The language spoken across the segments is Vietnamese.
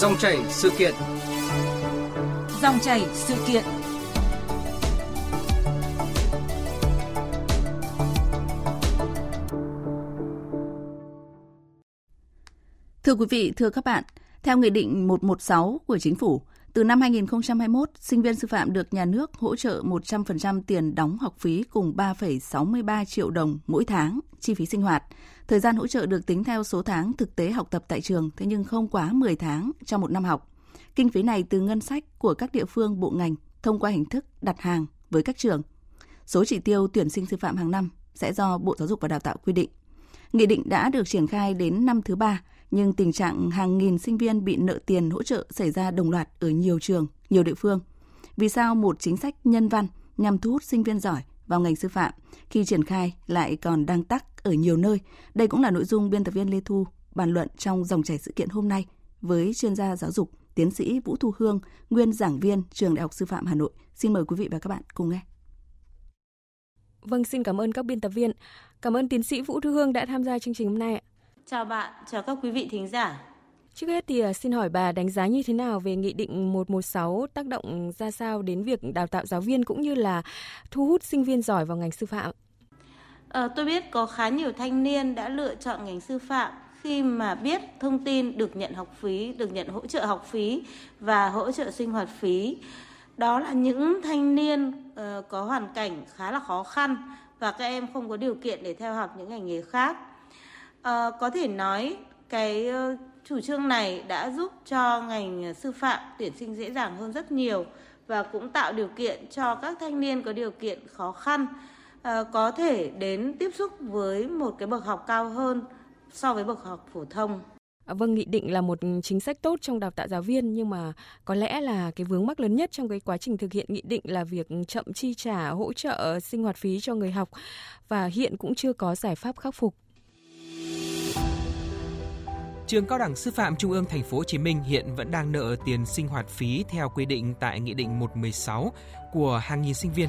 Dòng chảy sự kiện. Dòng chảy sự kiện. Thưa quý vị, thưa các bạn, theo Nghị định 116 của Chính phủ, từ năm 2021, sinh viên sư phạm được nhà nước hỗ trợ 100% tiền đóng học phí cùng 3,63 triệu đồng mỗi tháng chi phí sinh hoạt. Thời gian hỗ trợ được tính theo số tháng thực tế học tập tại trường, thế nhưng không quá 10 tháng trong một năm học. Kinh phí này từ ngân sách của các địa phương bộ ngành thông qua hình thức đặt hàng với các trường. Số chỉ tiêu tuyển sinh sư phạm hàng năm sẽ do Bộ Giáo dục và Đào tạo quy định. Nghị định đã được triển khai đến năm thứ ba, nhưng tình trạng hàng nghìn sinh viên bị nợ tiền hỗ trợ xảy ra đồng loạt ở nhiều trường, nhiều địa phương. Vì sao một chính sách nhân văn nhằm thu hút sinh viên giỏi vào ngành sư phạm khi triển khai lại còn đang tắc ở nhiều nơi? Đây cũng là nội dung biên tập viên Lê Thu bàn luận trong dòng chảy sự kiện hôm nay với chuyên gia giáo dục tiến sĩ Vũ Thu Hương, nguyên giảng viên trường Đại học Sư phạm Hà Nội. Xin mời quý vị và các bạn cùng nghe. Vâng, xin cảm ơn các biên tập viên. Cảm ơn tiến sĩ Vũ Thu Hương đã tham gia chương trình hôm nay. Chào bạn, chào các quý vị thính giả. Trước hết thì à, xin hỏi bà đánh giá như thế nào về Nghị định 116 tác động ra sao đến việc đào tạo giáo viên cũng như là thu hút sinh viên giỏi vào ngành sư phạm? À, tôi biết có khá nhiều thanh niên đã lựa chọn ngành sư phạm khi mà biết thông tin được nhận học phí, được nhận hỗ trợ học phí và hỗ trợ sinh hoạt phí. Đó là những thanh niên uh, có hoàn cảnh khá là khó khăn và các em không có điều kiện để theo học những ngành nghề khác. À, có thể nói cái ờ, chủ trương này đã giúp cho ngành sư phạm tuyển sinh dễ dàng hơn rất nhiều và cũng tạo điều kiện cho các thanh niên có điều kiện khó khăn à, có thể đến tiếp xúc với một cái bậc học cao hơn so với bậc học phổ thông. À, vâng, nghị định là một chính sách tốt trong đào tạo giáo viên nhưng mà có lẽ là cái vướng mắc lớn nhất trong cái quá trình thực hiện nghị định là việc chậm chi trả hỗ trợ sinh hoạt phí cho người học và hiện cũng chưa có giải pháp khắc phục. Trường Cao đẳng Sư phạm Trung ương Thành phố Hồ Chí Minh hiện vẫn đang nợ tiền sinh hoạt phí theo quy định tại Nghị định 116 của hàng nghìn sinh viên.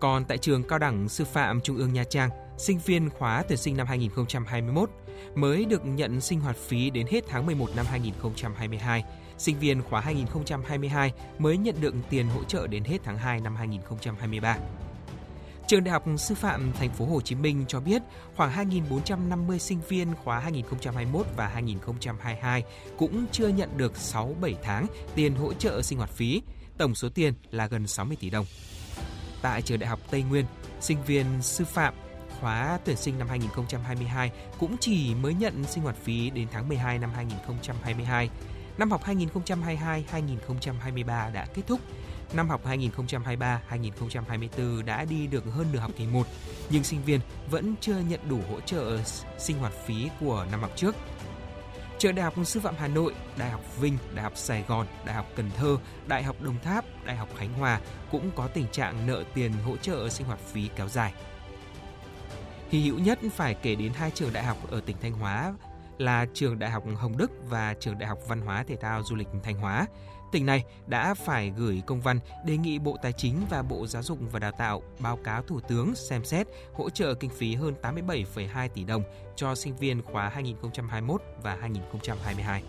Còn tại trường Cao đẳng Sư phạm Trung ương Nha Trang, sinh viên khóa tuyển sinh năm 2021 mới được nhận sinh hoạt phí đến hết tháng 11 năm 2022. Sinh viên khóa 2022 mới nhận được tiền hỗ trợ đến hết tháng 2 năm 2023. Trường Đại học Sư phạm Thành phố Hồ Chí Minh cho biết khoảng 2.450 sinh viên khóa 2021 và 2022 cũng chưa nhận được 6-7 tháng tiền hỗ trợ sinh hoạt phí, tổng số tiền là gần 60 tỷ đồng. Tại trường Đại học Tây Nguyên, sinh viên sư phạm khóa tuyển sinh năm 2022 cũng chỉ mới nhận sinh hoạt phí đến tháng 12 năm 2022. Năm học 2022-2023 đã kết thúc. Năm học 2023-2024 đã đi được hơn nửa học kỳ 1, nhưng sinh viên vẫn chưa nhận đủ hỗ trợ sinh hoạt phí của năm học trước. Trường Đại học Sư phạm Hà Nội, Đại học Vinh, Đại học Sài Gòn, Đại học Cần Thơ, Đại học Đồng Tháp, Đại học Khánh Hòa cũng có tình trạng nợ tiền hỗ trợ sinh hoạt phí kéo dài. Hy hữu nhất phải kể đến hai trường đại học ở tỉnh Thanh Hóa là trường Đại học Hồng Đức và trường Đại học Văn hóa Thể thao Du lịch Thanh Hóa. Tỉnh này đã phải gửi công văn đề nghị Bộ Tài chính và Bộ Giáo dục và Đào tạo báo cáo Thủ tướng xem xét hỗ trợ kinh phí hơn 87,2 tỷ đồng cho sinh viên khóa 2021 và 2022.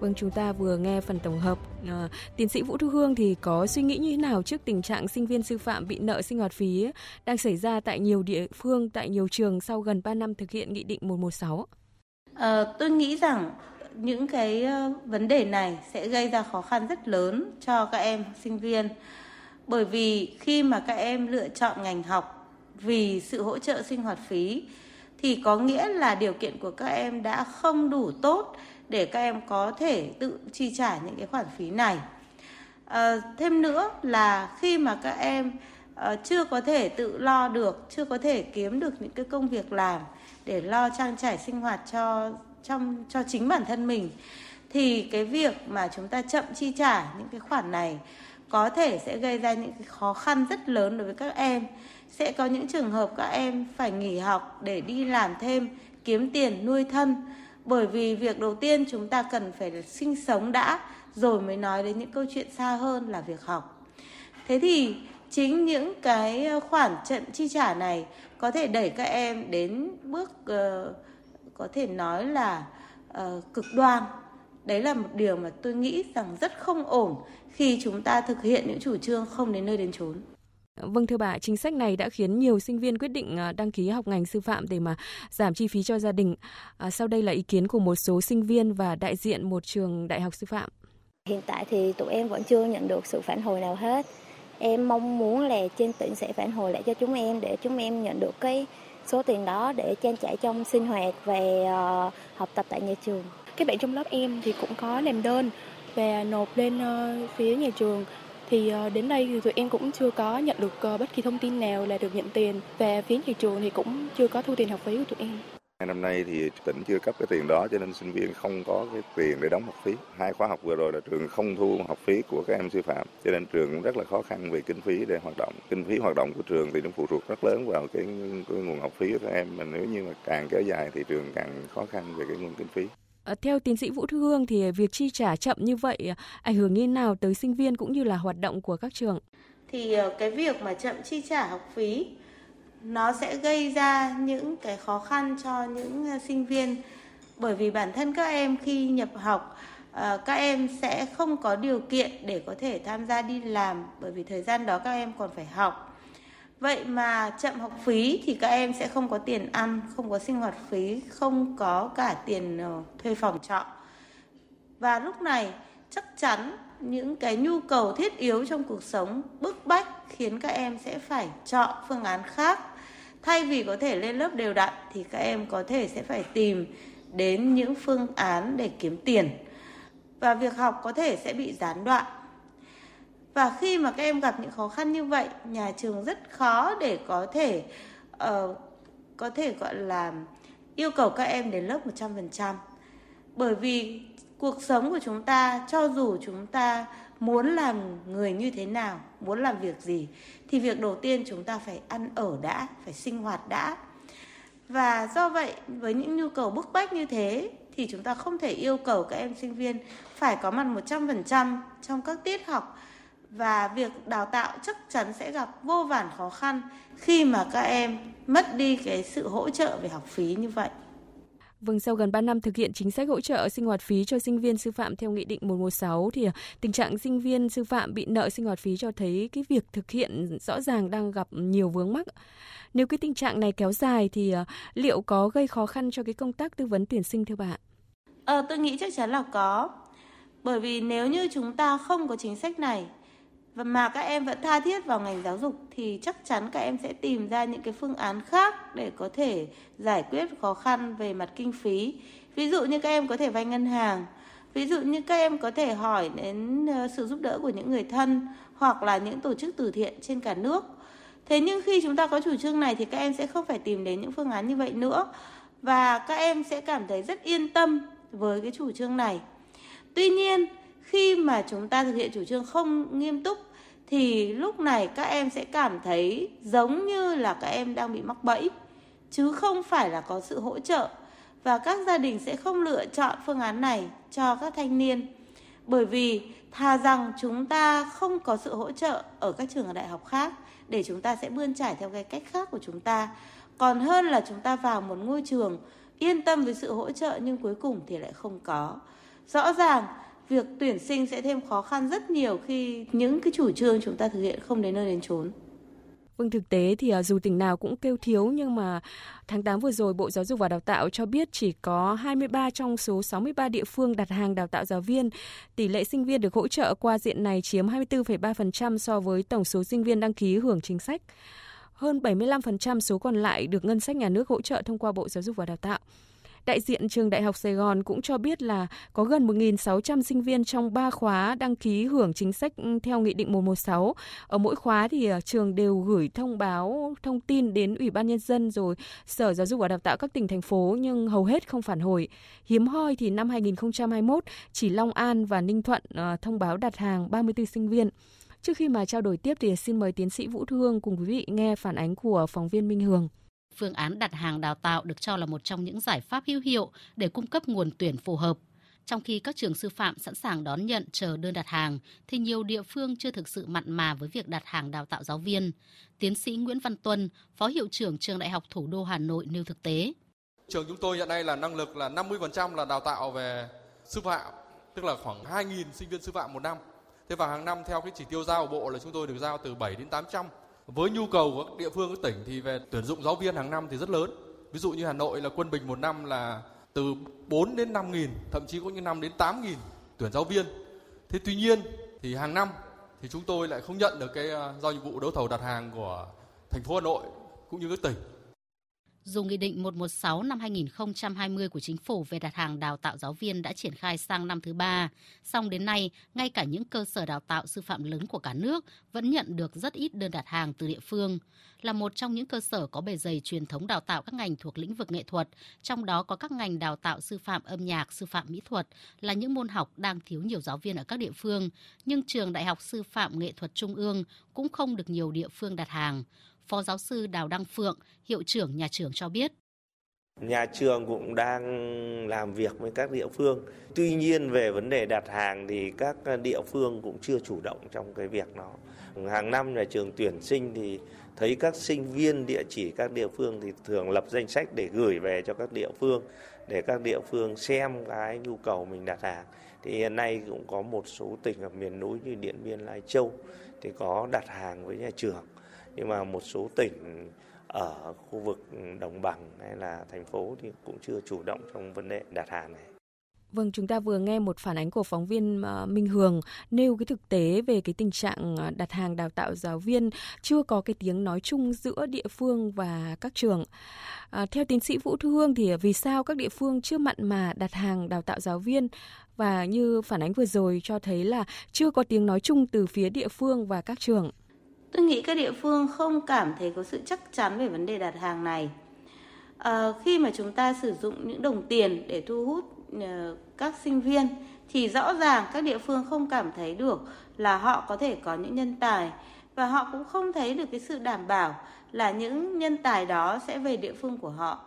Vâng, chúng ta vừa nghe phần tổng hợp. À, tiến sĩ Vũ Thu Hương thì có suy nghĩ như thế nào trước tình trạng sinh viên sư phạm bị nợ sinh hoạt phí đang xảy ra tại nhiều địa phương, tại nhiều trường sau gần 3 năm thực hiện Nghị định 116? À, tôi nghĩ rằng những cái ờ, vấn đề này sẽ gây ra khó khăn rất lớn cho các em sinh viên. Bởi vì khi mà các em lựa chọn ngành học vì sự hỗ trợ sinh hoạt phí thì có nghĩa là điều kiện của các em đã không đủ tốt để các em có thể tự chi trả những cái khoản phí này à, thêm nữa là khi mà các em uh, chưa có thể tự lo được chưa có thể kiếm được những cái công việc làm để lo trang trải sinh hoạt cho trong cho chính bản thân mình thì cái việc mà chúng ta chậm chi trả những cái khoản này có thể sẽ gây ra những cái khó khăn rất lớn đối với các em. Sẽ có những trường hợp các em phải nghỉ học để đi làm thêm kiếm tiền nuôi thân. Bởi vì việc đầu tiên chúng ta cần phải sinh sống đã rồi mới nói đến những câu chuyện xa hơn là việc học. Thế thì chính những cái ờ, khoản chậm chi trả này có thể đẩy các em đến bước uh, có thể nói là uh, cực đoan đấy là một điều mà tôi nghĩ rằng rất không ổn khi chúng ta thực hiện những chủ trương không đến nơi đến chốn Vâng thưa bà, chính sách này đã khiến nhiều sinh viên quyết định à, đăng ký học ngành sư phạm để mà giảm chi phí cho gia đình. À, sau đây là ý kiến của một số sinh viên và đại diện một trường đại học sư phạm. Hiện tại thì tụi em vẫn chưa nhận được sự phản hồi nào hết. Em mong muốn là trên tỉnh sẽ phản hồi lại cho chúng em để chúng em nhận được cái số tiền đó để trang trải trong sinh hoạt và ờ, học tập tại nhà trường. Các bạn trong lớp em thì cũng có làm đơn và nộp lên ờ, phía nhà trường thì ờ, đến đây thì tụi em cũng chưa có nhận được bất kỳ thông tin nào là được nhận tiền và phía nhà trường thì cũng chưa có thu tiền học phí của tụi em. Năm nay thì tỉnh chưa cấp cái tiền đó cho nên sinh viên không có cái tiền để đóng học phí. Hai khóa học vừa rồi là trường không thu học phí của các em sư phạm cho nên trường cũng rất là khó khăn về kinh phí để hoạt động. Kinh phí hoạt động của trường thì nó phụ thuộc rất lớn vào cái, cái nguồn học phí của các em. Mà nếu như mà càng kéo dài thì trường càng khó khăn về cái nguồn kinh phí. Ờ, theo tiến sĩ Vũ Thư Hương thì việc chi trả chậm như vậy ảnh hưởng như nào tới sinh viên cũng như là hoạt động của các trường? Thì ờ, cái việc mà chậm chi trả học phí nó sẽ gây ra những cái khó khăn cho những à, sinh viên bởi vì bản thân các em khi nhập học à, các em sẽ không có điều kiện để có thể tham gia đi làm bởi vì thời gian đó các em còn phải học Vậy mà chậm học phí thì các em sẽ không có tiền ăn, không có sinh hoạt phí, không có cả tiền ờ, thuê phòng trọ. Và lúc này chắc chắn những cái nhu cầu thiết yếu trong cuộc sống bức bách khiến các em sẽ phải chọn phương án khác. Thay vì có thể lên lớp đều đặn thì các em có thể sẽ phải tìm đến những phương án để kiếm tiền. Và việc học có thể sẽ bị gián đoạn và khi mà các em gặp những khó khăn như vậy nhà trường rất khó để có thể uh, có thể gọi là yêu cầu các em đến lớp 100% bởi vì cuộc sống của chúng ta cho dù chúng ta muốn làm người như thế nào, muốn làm việc gì, thì việc đầu tiên chúng ta phải ăn ở đã, phải sinh hoạt đã và do vậy, với những nhu cầu bức bách như thế, thì chúng ta không thể yêu cầu các em sinh viên phải có mặt 100% trong các tiết học và việc đào tạo chắc chắn sẽ gặp vô vàn khó khăn khi mà các em mất đi cái sự hỗ trợ về học phí như vậy. Vâng, sau gần 3 năm thực hiện chính sách hỗ trợ sinh hoạt phí cho sinh viên sư phạm theo Nghị định 116 thì à, tình trạng sinh viên sư phạm bị nợ sinh hoạt phí cho thấy cái việc thực hiện rõ ràng đang gặp nhiều vướng mắc. Nếu cái tình trạng này kéo dài thì à, liệu có gây khó khăn cho cái công tác tư vấn tuyển sinh thưa bạn? Ờ, tôi nghĩ chắc chắn là có. Bởi vì nếu như chúng ta không có chính sách này và mà các em vẫn tha thiết vào ngành giáo dục thì chắc chắn các em sẽ tìm ra những cái phương án khác để có thể giải quyết khó khăn về mặt kinh phí. Ví dụ như các em có thể vay ngân hàng, ví dụ như các em có thể hỏi đến ờ, sự giúp đỡ của những người thân hoặc là những tổ chức từ thiện trên cả nước. Thế nhưng khi chúng ta có chủ trương này thì các em sẽ không phải tìm đến những phương án như vậy nữa. Và các em sẽ cảm thấy rất yên tâm với cái chủ trương này. Tuy nhiên, khi mà chúng ta thực hiện chủ trương không nghiêm túc thì lúc này các em sẽ cảm thấy giống như là các em đang bị mắc bẫy, chứ không phải là có sự hỗ trợ. Và các gia đình sẽ không lựa chọn phương án này cho các thanh niên, bởi vì thà rằng chúng ta không có sự hỗ trợ ở các trường đại học khác để chúng ta sẽ bươn trải theo cái cách khác của chúng ta. Còn hơn là chúng ta vào một ngôi trường yên tâm với sự hỗ trợ nhưng cuối cùng thì lại không có. Rõ ràng việc tuyển sinh sẽ thêm khó khăn rất nhiều khi những cái chủ trương chúng ta thực hiện không đến nơi đến chốn. Vâng, thực tế thì à, dù tỉnh nào cũng kêu thiếu nhưng mà tháng 8 vừa rồi Bộ Giáo dục và Đào tạo cho biết chỉ có 23 trong số 63 địa phương đặt hàng đào tạo giáo viên. Tỷ lệ sinh viên được hỗ trợ qua diện này chiếm 24,3% so với tổng số sinh viên đăng ký hưởng chính sách. Hơn 75% số còn lại được ngân sách nhà nước hỗ trợ thông qua Bộ Giáo dục và Đào tạo. Đại diện trường Đại học Sài Gòn cũng cho biết là có gần 1.600 sinh viên trong 3 khóa đăng ký hưởng chính sách ừ, theo Nghị định 116. Ở mỗi khóa thì ờ, trường đều gửi thông báo, thông tin đến Ủy ban Nhân dân rồi Sở Giáo dục và Đào tạo các tỉnh, thành phố nhưng hầu hết không phản hồi. Hiếm hoi thì năm 2021 chỉ Long An và Ninh Thuận ờ, thông báo đặt hàng 34 sinh viên. Trước khi mà trao đổi tiếp thì xin mời tiến sĩ Vũ Thương cùng quý vị nghe phản ánh của phóng viên Minh Hường. Phương án đặt hàng đào tạo được cho là một trong những giải pháp hữu hiệu để cung cấp nguồn tuyển phù hợp. Trong khi các trường sư phạm sẵn sàng đón nhận chờ đơn đặt hàng, thì nhiều địa phương chưa thực sự mặn mà với việc đặt hàng đào tạo giáo viên. Tiến sĩ Nguyễn Văn Tuân, Phó Hiệu trưởng Trường Đại học Thủ đô Hà Nội nêu thực tế. Trường chúng tôi hiện nay là năng lực là 50% là đào tạo về sư phạm, tức là khoảng 2.000 sinh viên sư phạm một năm. Thế và hàng năm theo cái chỉ tiêu giao của bộ là chúng tôi được giao từ 7 đến 800. Với nhu cầu của các địa phương các tỉnh thì về tuyển dụng giáo viên hàng năm thì rất lớn. Ví dụ như Hà Nội là quân bình một năm là từ 4 đến 5 nghìn, thậm chí có những năm đến 8 nghìn tuyển giáo viên. Thế tuy nhiên thì hàng năm thì chúng tôi lại không nhận được cái à, giao dịch vụ đấu thầu đặt hàng của thành phố Hà Nội cũng như các tỉnh dù Nghị định 116 năm 2020 của Chính phủ về đặt hàng đào tạo giáo viên đã triển khai sang năm thứ ba, song đến nay, ngay cả những cơ sở đào tạo sư phạm lớn của cả nước vẫn nhận được rất ít đơn đặt hàng từ địa phương. Là một trong những cơ sở có bề dày truyền thống đào tạo các ngành thuộc lĩnh vực nghệ thuật, trong đó có các ngành đào tạo sư phạm âm nhạc, sư phạm mỹ thuật là những môn học đang thiếu nhiều giáo viên ở các địa phương, nhưng trường Đại học Sư phạm Nghệ thuật Trung ương cũng không được nhiều địa phương đặt hàng. Phó giáo sư Đào Đăng Phượng, hiệu trưởng nhà trường cho biết. Nhà trường cũng đang làm việc với các địa phương. Tuy nhiên về vấn đề đặt hàng thì các địa phương cũng chưa chủ động trong cái việc đó. Hàng năm nhà trường tuyển sinh thì thấy các sinh viên địa chỉ các địa phương thì thường lập danh sách để gửi về cho các địa phương để các địa phương xem cái nhu cầu mình đặt hàng. Thì hiện nay cũng có một số tỉnh ở miền núi như Điện Biên, Lai Châu thì có đặt hàng với nhà trường nhưng mà một số tỉnh ở khu vực đồng bằng hay là thành phố thì cũng chưa chủ động trong vấn đề đặt hàng này. Vâng, chúng ta vừa nghe một phản ánh của phóng viên ờ, Minh Hường nêu cái thực tế về cái tình trạng ờ, đặt hàng đào tạo giáo viên chưa có cái tiếng nói chung giữa địa phương và các trường. À, theo tiến sĩ Vũ Thu Hương thì vì sao các địa phương chưa mặn mà đặt hàng đào tạo giáo viên và như phản ánh vừa rồi cho thấy là chưa có tiếng nói chung từ phía địa phương và các trường. Tôi nghĩ các địa phương không cảm thấy có sự chắc chắn về vấn đề đặt hàng này. À, khi mà chúng ta sử dụng những đồng tiền để thu hút uh, các sinh viên thì rõ ràng các địa phương không cảm thấy được là họ có thể có những nhân tài và họ cũng không thấy được cái sự đảm bảo là những nhân tài đó sẽ về địa phương của họ.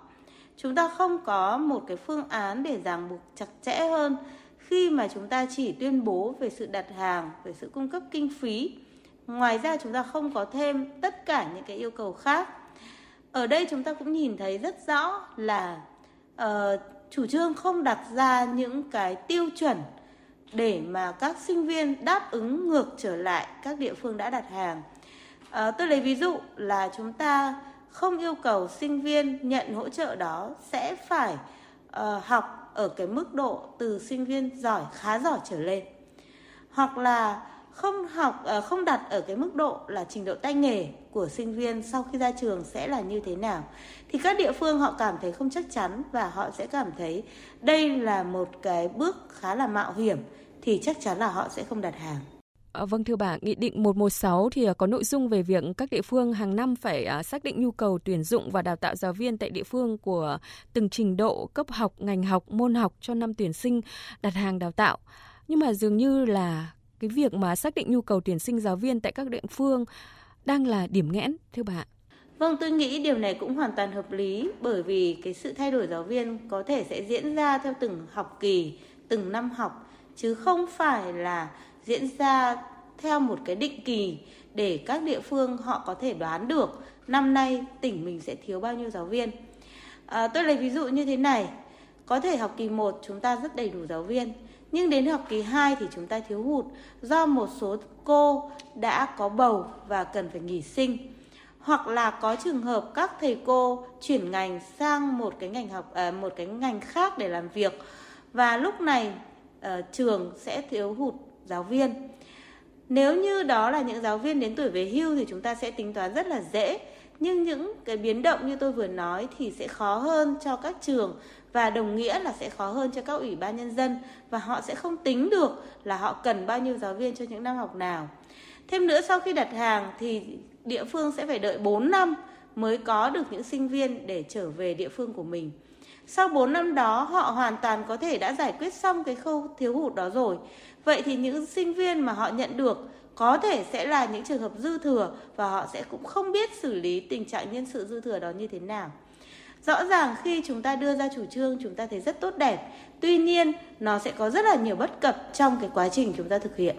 Chúng ta không có một cái phương án để ràng buộc chặt chẽ hơn khi mà chúng ta chỉ tuyên bố về sự đặt hàng, về sự cung cấp kinh phí Ngoài ra chúng ta không có thêm tất cả những cái yêu cầu khác. Ở đây chúng ta cũng nhìn thấy rất rõ là uh, chủ trương không đặt ra những cái tiêu chuẩn để mà các sinh viên đáp ứng ngược trở lại các địa phương đã đặt hàng. uh, tôi lấy ví dụ là chúng ta không yêu cầu sinh viên nhận hỗ trợ đó sẽ phải uh, học ở cái mức độ từ sinh viên giỏi khá giỏi trở lên hoặc là không học ờ, không đặt ở cái mức độ là trình độ tay nghề của sinh viên sau khi ra trường sẽ là như thế nào thì các địa phương họ cảm thấy không chắc chắn và họ sẽ cảm thấy đây là một cái bước khá là mạo hiểm thì chắc chắn là họ sẽ không đặt hàng. À, vâng thưa bà, Nghị định 116 thì ờ, có nội dung về việc các địa phương hàng năm phải xác định nhu cầu tuyển dụng và đào tạo giáo viên tại địa phương của từng trình độ cấp học, ngành học, môn học cho năm tuyển sinh đặt hàng đào tạo. Nhưng mà dường như là cái việc mà xác định nhu cầu tuyển sinh giáo viên tại các địa phương đang là điểm nghẽn thưa bà? Vâng, tôi nghĩ điều này cũng hoàn toàn hợp lý bởi vì cái sự thay đổi giáo viên có thể sẽ diễn ra theo từng học kỳ, từng năm học chứ không phải là diễn ra theo một cái định kỳ để các địa phương họ có thể đoán được năm nay tỉnh mình sẽ thiếu bao nhiêu giáo viên. À, tôi lấy ví dụ như thế này, có thể học kỳ 1 chúng ta rất đầy đủ giáo viên, nhưng đến học kỳ 2 thì chúng ta thiếu hụt do một số cô đã có bầu và cần phải nghỉ sinh. Hoặc là có trường hợp các thầy cô chuyển ngành sang một cái ngành học à, một cái ngành khác để làm việc. Và lúc này à, trường sẽ thiếu hụt giáo viên. Nếu như đó là những giáo viên đến tuổi về hưu thì chúng ta sẽ tính toán rất là dễ. Nhưng những cái biến động như tôi vừa nói thì sẽ khó hơn cho các trường và đồng nghĩa là sẽ khó hơn cho các ủy ban nhân dân và họ sẽ không tính được là họ cần bao nhiêu giáo viên cho những năm học nào. Thêm nữa, sau khi đặt hàng thì địa phương sẽ phải đợi 4 năm mới có được những sinh viên để trở về địa phương của mình. Sau 4 năm đó, họ hoàn toàn có thể đã giải quyết xong cái khâu thiếu hụt đó rồi. Vậy thì những sinh viên mà họ nhận được có thể sẽ là những trường hợp dư thừa và họ sẽ cũng không biết xử lý tình trạng nhân sự dư thừa đó như thế nào. Rõ ràng khi chúng ta đưa ra chủ trương chúng ta thấy rất tốt đẹp, tuy nhiên nó sẽ có rất là nhiều bất cập trong cái quá trình chúng ta thực hiện.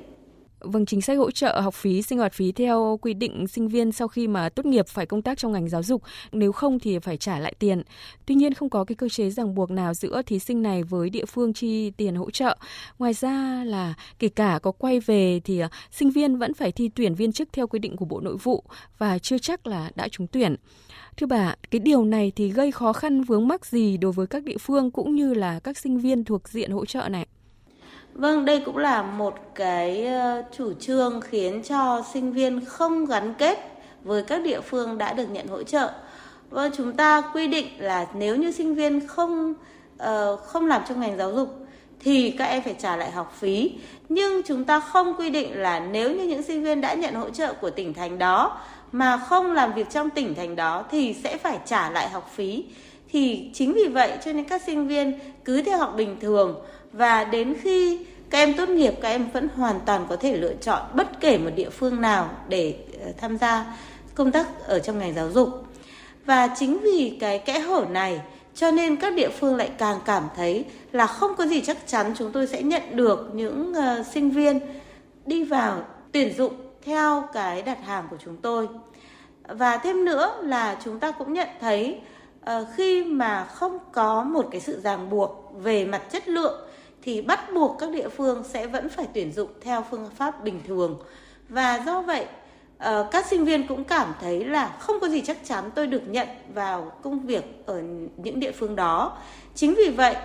Vâng, chính sách hỗ trợ học phí, sinh hoạt phí theo quy định sinh viên sau khi mà tốt nghiệp phải công tác trong ngành giáo dục, nếu không thì phải trả lại tiền. Tuy nhiên không có cái cơ chế ràng buộc nào giữa thí sinh này với địa phương chi tiền hỗ trợ. Ngoài ra là kể cả có quay về thì à, sinh viên vẫn phải thi tuyển viên chức theo quy định của Bộ Nội vụ và chưa chắc là đã trúng tuyển. Thưa bà, cái điều này thì gây khó khăn vướng mắc gì đối với các địa phương cũng như là các sinh viên thuộc diện hỗ trợ này? Vâng, đây cũng là một cái ờ, chủ trương khiến cho sinh viên không gắn kết với các địa phương đã được nhận hỗ trợ. Vâng, chúng ta quy định là nếu như sinh viên không uh, không làm trong ngành giáo dục thì các em phải trả lại học phí. Nhưng chúng ta không quy định là nếu như những sinh viên đã nhận hỗ trợ của tỉnh thành đó mà không làm việc trong tỉnh thành đó thì sẽ phải trả lại học phí. Thì chính vì vậy cho nên các sinh viên cứ theo học bình thường và đến khi các em tốt nghiệp các em vẫn hoàn toàn có thể lựa chọn bất kể một địa phương nào để ờ, tham gia công tác ở trong ngành giáo dục. Và chính vì cái kẽ hở này cho nên các địa phương lại càng cảm thấy là không có gì chắc chắn chúng tôi sẽ nhận được những uh, sinh viên đi vào tuyển dụng theo cái đặt hàng của chúng tôi. Và thêm nữa là chúng ta cũng nhận thấy uh, khi mà không có một cái sự ràng buộc về mặt chất lượng thì bắt buộc các địa phương sẽ vẫn phải tuyển dụng theo phương pháp bình thường. Và do vậy ờ, các sinh viên cũng cảm thấy là không có gì chắc chắn tôi được nhận vào công việc ở những địa phương đó. Chính vì vậy,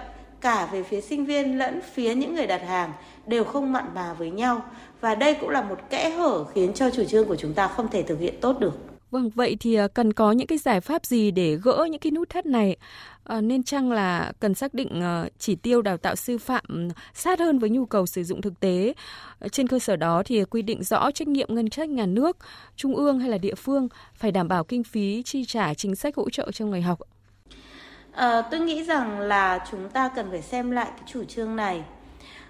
cả về phía sinh viên lẫn phía những người đặt hàng đều không mặn mà với nhau. Và đây cũng là một kẽ hở khiến cho chủ trương của chúng ta không thể thực hiện tốt được. Vâng, vậy thì à, cần có những cái giải pháp gì để gỡ những cái nút thắt này? À, nên chăng là cần xác định à, chỉ tiêu đào tạo sư phạm sát hơn với nhu cầu sử dụng thực tế. À, trên cơ sở đó thì quy định rõ trách nhiệm ngân sách nhà nước, trung ương hay là địa phương phải đảm bảo kinh phí chi trả chính sách hỗ trợ cho người học. À, tôi nghĩ rằng là chúng ta cần phải xem lại cái chủ trương này.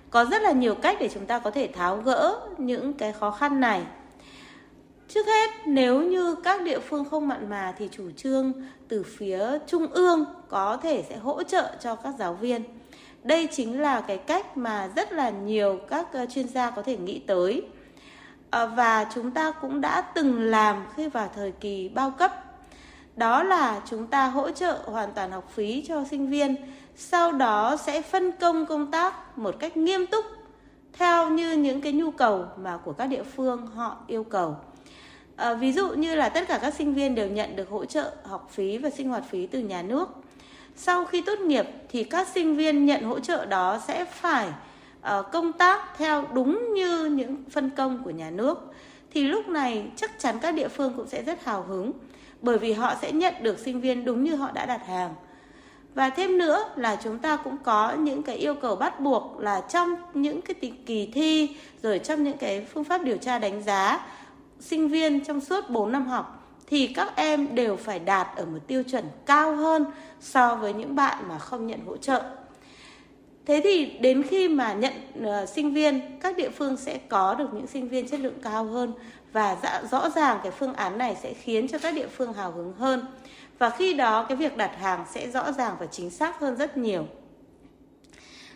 Có rất là nhiều cách để chúng ta có thể tháo gỡ những cái khó khăn này Trước hết, nếu như các địa phương không mặn mà thì chủ trương từ phía trung ương có thể sẽ hỗ trợ cho các giáo viên. Đây chính là cái cách mà rất là nhiều các ờ, chuyên gia có thể nghĩ tới. Ờ, và chúng ta cũng đã từng làm khi vào thời kỳ bao cấp. Đó là chúng ta hỗ trợ hoàn toàn học phí cho sinh viên, sau đó sẽ phân công công tác một cách nghiêm túc theo như những cái nhu cầu mà của các địa phương họ yêu cầu. À, ví dụ như là tất cả các sinh viên đều nhận được hỗ trợ học phí và sinh hoạt phí từ nhà nước. Sau khi tốt nghiệp thì các sinh viên nhận hỗ trợ đó sẽ phải uh, công tác theo đúng như những phân công của nhà nước. Thì lúc này chắc chắn các địa phương cũng sẽ rất hào hứng bởi vì họ sẽ nhận được sinh viên đúng như họ đã đặt hàng. Và thêm nữa là chúng ta cũng có những cái yêu cầu bắt buộc là trong những cái kỳ thi rồi trong những cái phương pháp điều tra đánh giá sinh viên trong suốt 4 năm học thì các em đều phải đạt ở một tiêu chuẩn cao hơn so với những bạn mà không nhận hỗ trợ. Thế thì đến khi mà nhận uh, sinh viên, các địa phương sẽ có được những sinh viên chất lượng cao hơn và dạ, rõ ràng cái phương án này sẽ khiến cho các địa phương hào hứng hơn. Và khi đó cái việc đặt hàng sẽ rõ ràng và chính xác hơn rất nhiều.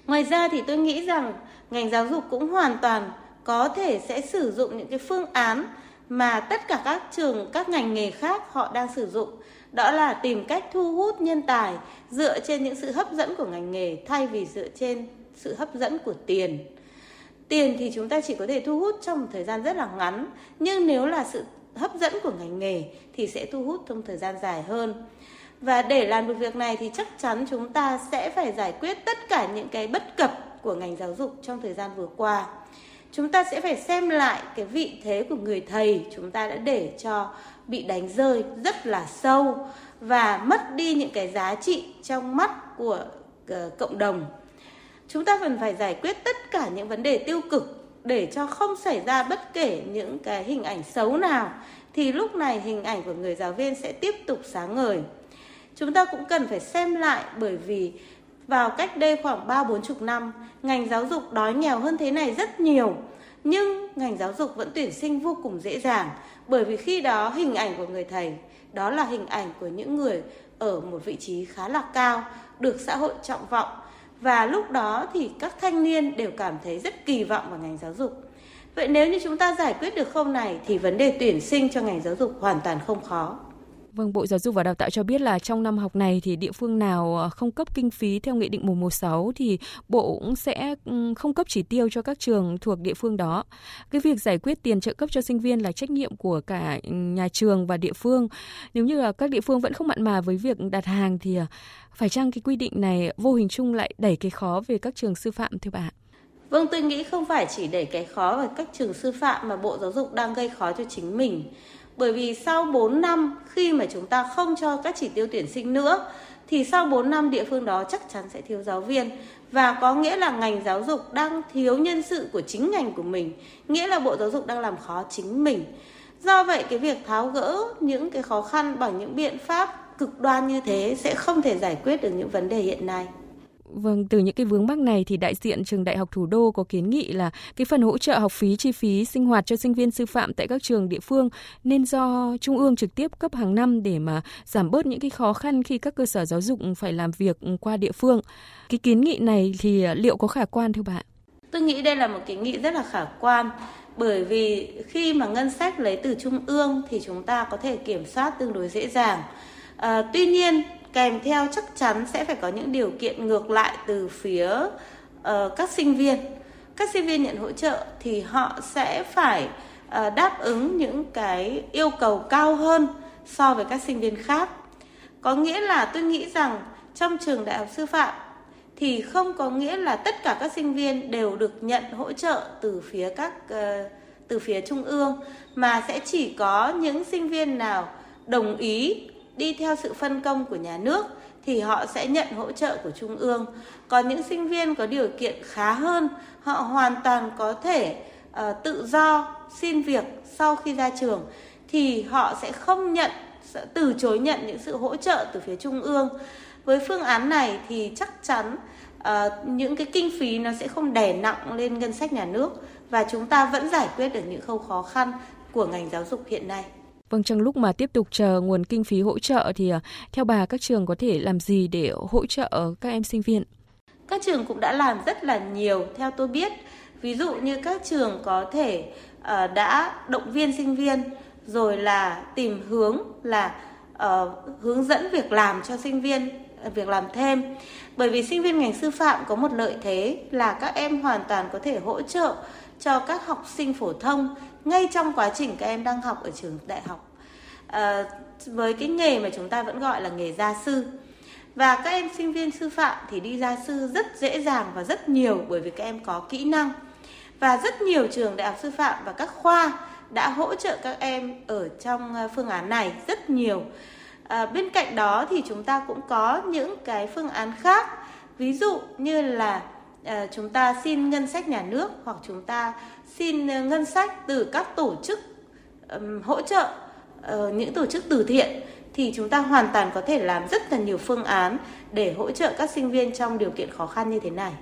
Ngoài ra thì tôi nghĩ rằng ngành giáo dục cũng hoàn toàn có thể sẽ sử dụng những cái phương án mà tất cả các trường, các ngành nghề khác họ đang sử dụng. Đó là tìm cách thu hút nhân tài dựa trên những sự hấp dẫn của ngành nghề thay vì dựa trên sự hấp dẫn của tiền. Tiền thì chúng ta chỉ có thể thu hút trong một thời gian rất là ngắn, nhưng nếu là sự hấp dẫn của ngành nghề thì sẽ thu hút trong thời gian dài hơn. Và để làm được việc này thì chắc chắn chúng ta sẽ phải giải quyết tất cả những cái bất cập của ngành giáo dục trong thời gian vừa qua chúng ta sẽ phải xem lại cái vị thế của người thầy chúng ta đã để cho bị đánh rơi rất là sâu và mất đi những cái giá trị trong mắt của ờ, cộng đồng. Chúng ta cần phải giải quyết tất cả những vấn đề tiêu cực để cho không xảy ra bất kể những cái hình ảnh xấu nào, thì lúc này hình ảnh của người giáo viên sẽ tiếp tục sáng ngời. Chúng ta cũng cần phải xem lại bởi vì vào cách đây khoảng ba bốn chục năm, ngành giáo dục đói nghèo hơn thế này rất nhiều. Nhưng ngành giáo dục vẫn tuyển sinh vô cùng dễ dàng bởi vì khi đó hình ảnh của người thầy đó là hình ảnh của những người ở một vị trí khá là cao, được xã hội trọng vọng và lúc đó thì các thanh niên đều cảm thấy rất kỳ vọng vào ngành giáo dục. Vậy nếu như chúng ta giải quyết được khâu này thì vấn đề tuyển sinh cho ngành giáo dục hoàn toàn không khó. Vâng, Bộ Giáo dục và Đào tạo cho biết là trong năm học này thì địa phương nào ờ, không cấp kinh phí theo Nghị định 116 thì Bộ cũng sẽ ừ, không cấp chỉ tiêu cho các trường thuộc địa phương đó. Cái việc giải quyết tiền trợ cấp cho sinh viên là trách nhiệm của cả nhà trường và địa phương. Nếu như là các địa phương vẫn không mặn mà với việc đặt hàng thì ờ, phải chăng cái quy định này vô hình chung lại đẩy cái khó về các trường sư phạm thưa bà? Vâng, tôi nghĩ không phải chỉ đẩy cái khó về các trường sư phạm mà Bộ Giáo dục đang gây khó cho chính mình bởi vì sau 4 năm khi mà chúng ta không cho các chỉ tiêu tuyển sinh nữa thì sau 4 năm địa phương đó chắc chắn sẽ thiếu giáo viên và có nghĩa là ngành giáo dục đang thiếu nhân sự của chính ngành của mình, nghĩa là Bộ Giáo dục đang làm khó chính mình. Do vậy cái việc tháo gỡ những cái khó khăn bằng những biện pháp cực đoan như thế sẽ không thể giải quyết được những vấn đề hiện nay. Vâng, từ những cái vướng mắc này thì đại diện trường Đại học Thủ đô có kiến nghị là cái phần hỗ trợ học phí chi phí sinh hoạt cho sinh viên sư phạm tại các trường địa phương nên do Trung ương trực tiếp cấp hàng năm để mà giảm bớt những cái khó khăn khi các cơ sở giáo dục phải làm việc qua địa phương. Cái kiến nghị này thì liệu có khả quan thưa bạn? Tôi nghĩ đây là một kiến nghị rất là khả quan bởi vì khi mà ngân sách lấy từ trung ương thì chúng ta có thể kiểm soát tương đối dễ dàng. À, tuy nhiên kèm theo chắc chắn sẽ phải có những điều kiện ngược lại từ phía uh, các sinh viên. Các sinh viên nhận hỗ trợ thì họ sẽ phải uh, đáp ứng những cái yêu cầu cao hơn so với các sinh viên khác. Có nghĩa là tôi nghĩ rằng trong trường đại học sư phạm thì không có nghĩa là tất cả các sinh viên đều được nhận hỗ trợ từ phía các uh, từ phía trung ương mà sẽ chỉ có những sinh viên nào đồng ý đi theo sự phân công của nhà nước thì họ sẽ nhận hỗ trợ của trung ương. Còn những sinh viên có điều kiện khá hơn, họ hoàn toàn có thể uh, tự do xin việc sau khi ra trường thì họ sẽ không nhận sẽ từ chối nhận những sự hỗ trợ từ phía trung ương. Với phương án này thì chắc chắn uh, những cái kinh phí nó sẽ không đè nặng lên ngân sách nhà nước và chúng ta vẫn giải quyết được những khâu khó khăn của ngành giáo dục hiện nay. Vâng, trong lúc mà tiếp tục chờ nguồn kinh phí hỗ trợ thì à, theo bà các trường có thể làm gì để hỗ trợ các em sinh viên? Các trường cũng đã làm rất là nhiều theo tôi biết. Ví dụ như các trường có thể uh, đã động viên sinh viên rồi là tìm hướng là uh, hướng dẫn việc làm cho sinh viên à, việc làm thêm bởi vì sinh viên ngành sư phạm có một lợi thế là các em hoàn toàn có thể hỗ trợ cho các học sinh phổ thông ngay trong quá trình các em đang học ở trường đại học à, với cái nghề mà chúng ta vẫn gọi là nghề gia sư. Và các em sinh viên sư phạm thì đi gia sư rất dễ dàng và rất nhiều bởi vì các em có kỹ năng. Và rất nhiều trường đại học sư phạm và các khoa đã hỗ trợ các em ở trong ờ, phương án này rất nhiều. À, bên cạnh đó thì chúng ta cũng có những cái phương án khác. Ví dụ như là Ờ, chúng ta xin ngân sách nhà nước hoặc chúng ta xin ờ, ngân sách từ các tổ chức hỗ trợ ờ, những tổ chức từ thiện thì chúng ta hoàn toàn có thể làm rất là nhiều phương án để hỗ trợ các sinh viên trong điều kiện khó khăn như thế này.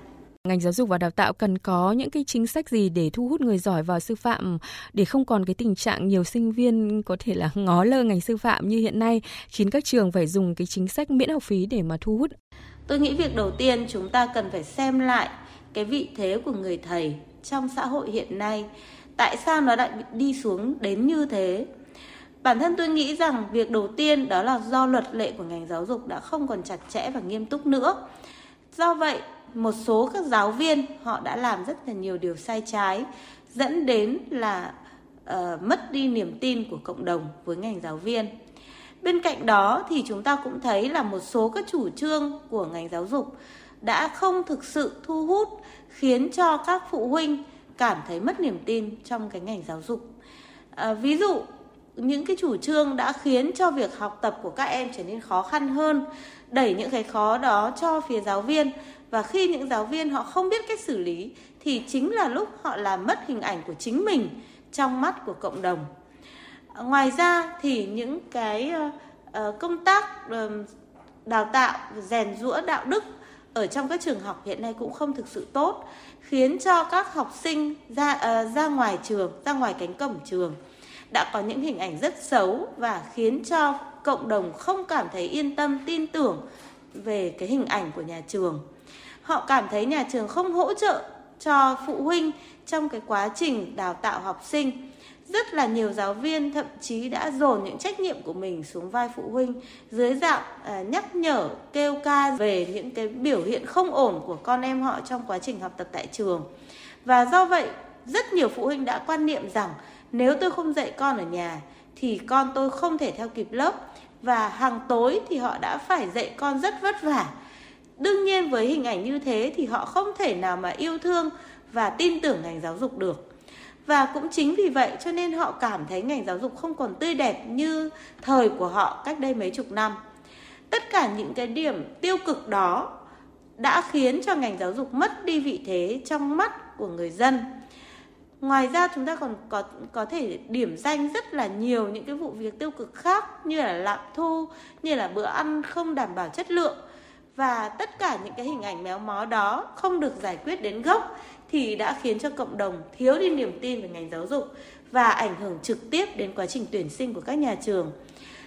Ngành giáo dục và đào tạo cần có những cái chính sách gì để thu hút người giỏi vào sư phạm để không còn cái tình trạng nhiều sinh viên có thể là ngó lơ ngành sư phạm như hiện nay khiến các trường phải dùng cái chính sách miễn học phí để mà thu hút. Tôi nghĩ việc đầu tiên chúng ta cần phải xem lại cái vị thế của người thầy trong xã hội hiện nay. Tại sao nó lại đi xuống đến như thế? Bản thân tôi nghĩ rằng việc đầu tiên đó là do luật lệ của ngành giáo dục đã không còn chặt chẽ và nghiêm túc nữa. Do vậy một số các giáo viên họ đã làm rất là nhiều điều sai trái dẫn đến là uh, mất đi niềm tin của cộng đồng với ngành giáo viên bên cạnh đó thì chúng ta cũng thấy là một số các chủ trương của ngành giáo dục đã không thực sự thu hút khiến cho các phụ huynh cảm thấy mất niềm tin trong cái ngành giáo dục. À, ví dụ những cái chủ trương đã khiến cho việc học tập của các em trở nên khó khăn hơn đẩy những cái khó đó cho phía giáo viên. Và khi những giáo viên họ không biết cách xử lý thì chính là lúc họ làm mất hình ảnh của chính mình trong mắt của cộng đồng ngoài ra thì những cái ờ, ờ, công tác ờ, đào tạo, rèn rũa đạo đức ở trong các trường học hiện nay cũng không thực sự tốt, khiến cho các học sinh ra ra ngoài trường, ra ngoài cánh cổng trường đã có những hình ảnh rất xấu và khiến cho cộng đồng không cảm thấy yên tâm, tin tưởng về cái hình ảnh của nhà trường. Họ cảm thấy nhà trường không hỗ trợ cho phụ huynh trong cái quá trình đào tạo học sinh rất là nhiều giáo viên thậm chí đã dồn những trách nhiệm của mình xuống vai phụ huynh dưới dạng à, nhắc nhở kêu ca về những cái biểu hiện không ổn của con em họ trong quá trình học tập tại trường. Và do vậy rất nhiều phụ huynh đã quan niệm rằng nếu tôi không dạy con ở nhà thì con tôi không thể theo kịp lớp và hàng tối thì họ đã phải dạy con rất vất vả. Đương nhiên với hình ảnh như thế thì họ không thể nào mà yêu thương và tin tưởng ngành giáo dục được và cũng chính vì vậy cho nên họ cảm thấy ngành giáo dục không còn tươi đẹp như thời của họ cách đây mấy chục năm. Tất cả những cái điểm tiêu cực đó đã khiến cho ngành giáo dục mất đi vị thế trong mắt của người dân. Ngoài ra chúng ta còn có có thể điểm danh rất là nhiều những cái vụ việc tiêu cực khác như là lạm thu, như là bữa ăn không đảm bảo chất lượng. Và tất cả những cái hình ảnh méo mó đó không được giải quyết đến gốc thì đã khiến cho cộng đồng thiếu đi niềm tin về ngành giáo dục và ảnh hưởng trực tiếp đến quá trình tuyển sinh của các nhà trường.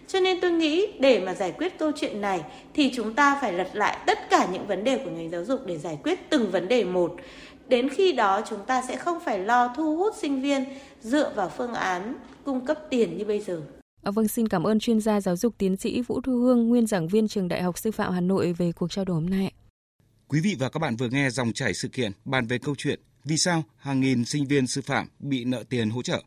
Cho nên tôi nghĩ để mà giải quyết câu chuyện này thì chúng ta phải lật lại tất cả những vấn đề của ngành giáo dục để giải quyết từng vấn đề một. Đến khi đó chúng ta sẽ không phải lo thu hút sinh viên dựa vào phương án cung cấp tiền như bây giờ. À, vâng, xin cảm ơn chuyên gia giáo dục tiến sĩ Vũ Thu Hương, nguyên giảng viên trường Đại học Sư phạm Hà Nội về cuộc trao đổi hôm nay. Quý vị và các bạn vừa nghe dòng chảy sự kiện bàn về câu chuyện vì sao hàng nghìn sinh viên sư phạm bị nợ tiền hỗ trợ.